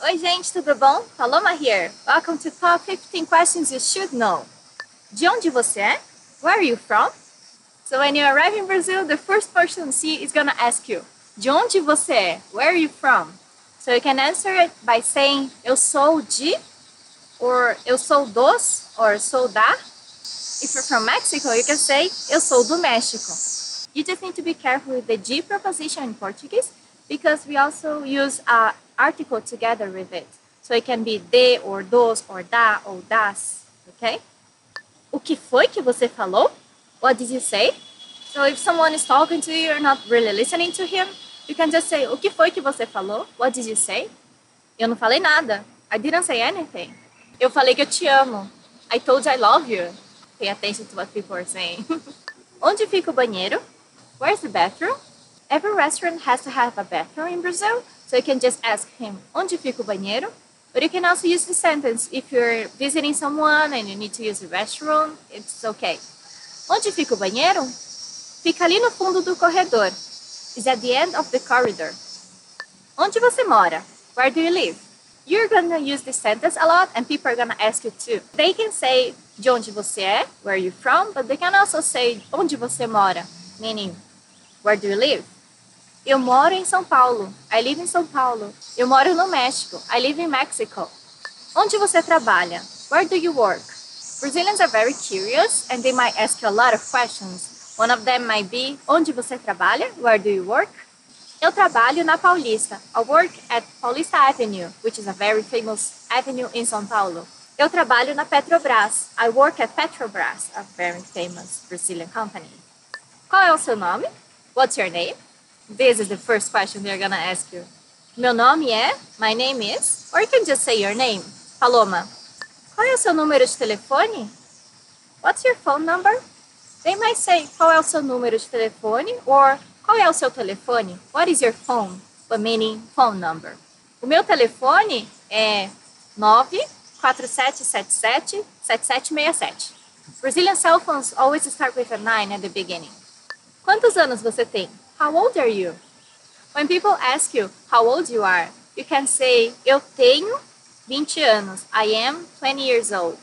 Oi, gente, tudo bom? Paloma here. Welcome to Top 15 Questions You Should Know. De onde você é? Where are you from? So when you arrive in Brazil, the first person you see is gonna ask you, de onde você é? Where are you from? So you can answer it by saying, eu sou de, or eu sou dos, or sou da. If you're from Mexico, you can say, eu sou do México. You just need to be careful with the de preposition in Portuguese because we also use a article together with it. So it can be de, or dos, or da, or das, okay? O que foi que você falou? What did you say? So if someone is talking to you, you're not really listening to him, you can just say, o que foi que você falou? What did you say? Eu não falei nada. I didn't say anything. Eu falei que eu te amo. I told you I love you. Pay attention to what people are saying. Onde fica o banheiro? Where's the bathroom? Every restaurant has to have a bathroom in Brazil, so you can just ask him, onde fica o banheiro? But you can also use the sentence if you're visiting someone and you need to use the restroom, it's okay. Onde fica o banheiro? Fica ali no fundo do corredor. It's at the end of the corridor. Onde você mora? Where do you live? You're gonna use this sentence a lot and people are gonna ask you too. They can say de onde você é, where are you from, but they can also say onde você mora, meaning where do you live? Eu moro em São Paulo. I live in São Paulo. Eu moro no México. I live in Mexico. Onde você trabalha? Where do you work? Brazilians are very curious and they might ask you a lot of questions. One of them might be: Onde você trabalha? Where do you work? Eu trabalho na Paulista. I work at Paulista Avenue, which is a very famous avenue in São Paulo. Eu trabalho na Petrobras. I work at Petrobras, a very famous Brazilian company. Qual é o seu nome? What's your name? This is the first question they're gonna ask you. Meu nome é, my name is, or you can just say your name. Paloma. Qual é o seu número de telefone? What's your phone number? They might say, qual é o seu número de telefone? Or, qual é o seu telefone? What is your phone? But meaning phone number. O meu telefone é 94777 7767. Brazilian cell phones always start with a 9 at the beginning. Quantos anos você tem? How old are you? When people ask you how old you are, you can say eu tenho 20 anos. I am 20 years old.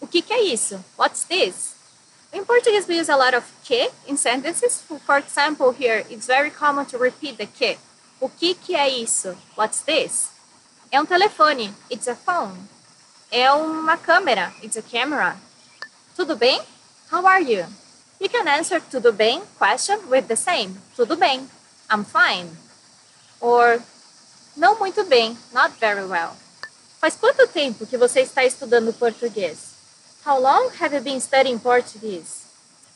O que, que é isso? What's this? In Portuguese, we use a lot of que in sentences. For example, here, it's very common to repeat the que. O que, que é isso? What's this? É um telefone. It's a phone. É uma câmera. It's a camera. Tudo bem? How are you? You can answer tudo bem question with the same. Tudo bem. I'm fine. Or não muito bem. Not very well. Faz quanto tempo que você está estudando português? How long have you been studying Portuguese?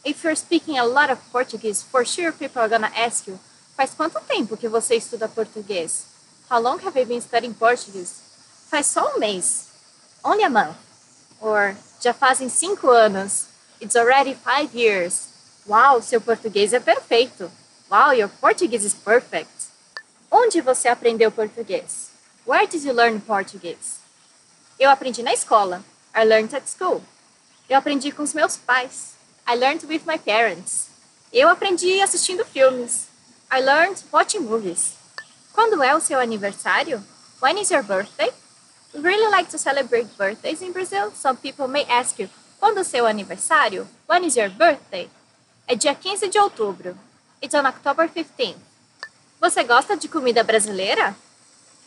If you're speaking a lot of Portuguese, for sure people are gonna ask you, faz quanto tempo que você estuda português? How long have you been studying Portuguese? Faz só um mês. Only a month. Or já fazem cinco anos. It's already five years. Wow, seu português é perfeito. Wow, your Portuguese is perfect. Onde você aprendeu português? Where did you learn Portuguese? Eu aprendi na escola. I learned at school. Eu aprendi com os meus pais. I learned with my parents. Eu aprendi assistindo filmes. I learned watching movies. Quando é o seu aniversário? When is your birthday? We really like to celebrate birthdays in Brazil. Some people may ask you, quando o seu aniversário? When is your birthday? É dia 15 de outubro. It's on October 15th. Você gosta de comida brasileira?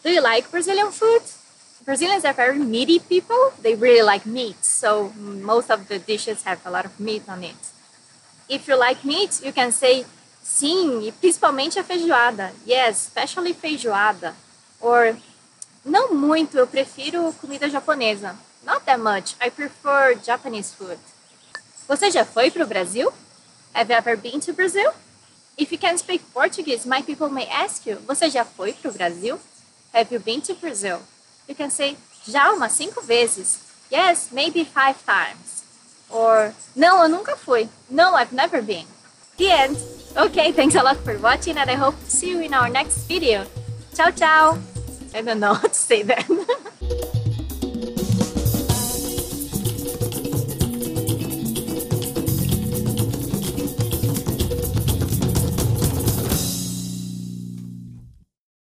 Do you like Brazilian food? Brazilians are very meaty people. They really like meat, so most of the dishes have a lot of meat on it. If you like meat, you can say sim, e principalmente a feijoada. Yes, especially feijoada. Or não muito, eu prefiro comida japonesa. Not that much. I prefer Japanese food. Você já foi para o Brasil? Have you ever been to Brazil? If you can speak Portuguese, my people may ask you, você já foi para o Brasil? Have you been to Brazil? You can say, já umas cinco vezes. Yes, maybe five times. Or, não, eu nunca fui. No, I've never been. The end. Okay, thanks a lot for watching and I hope to see you in our next video. Ciao, ciao. I don't know how to say that.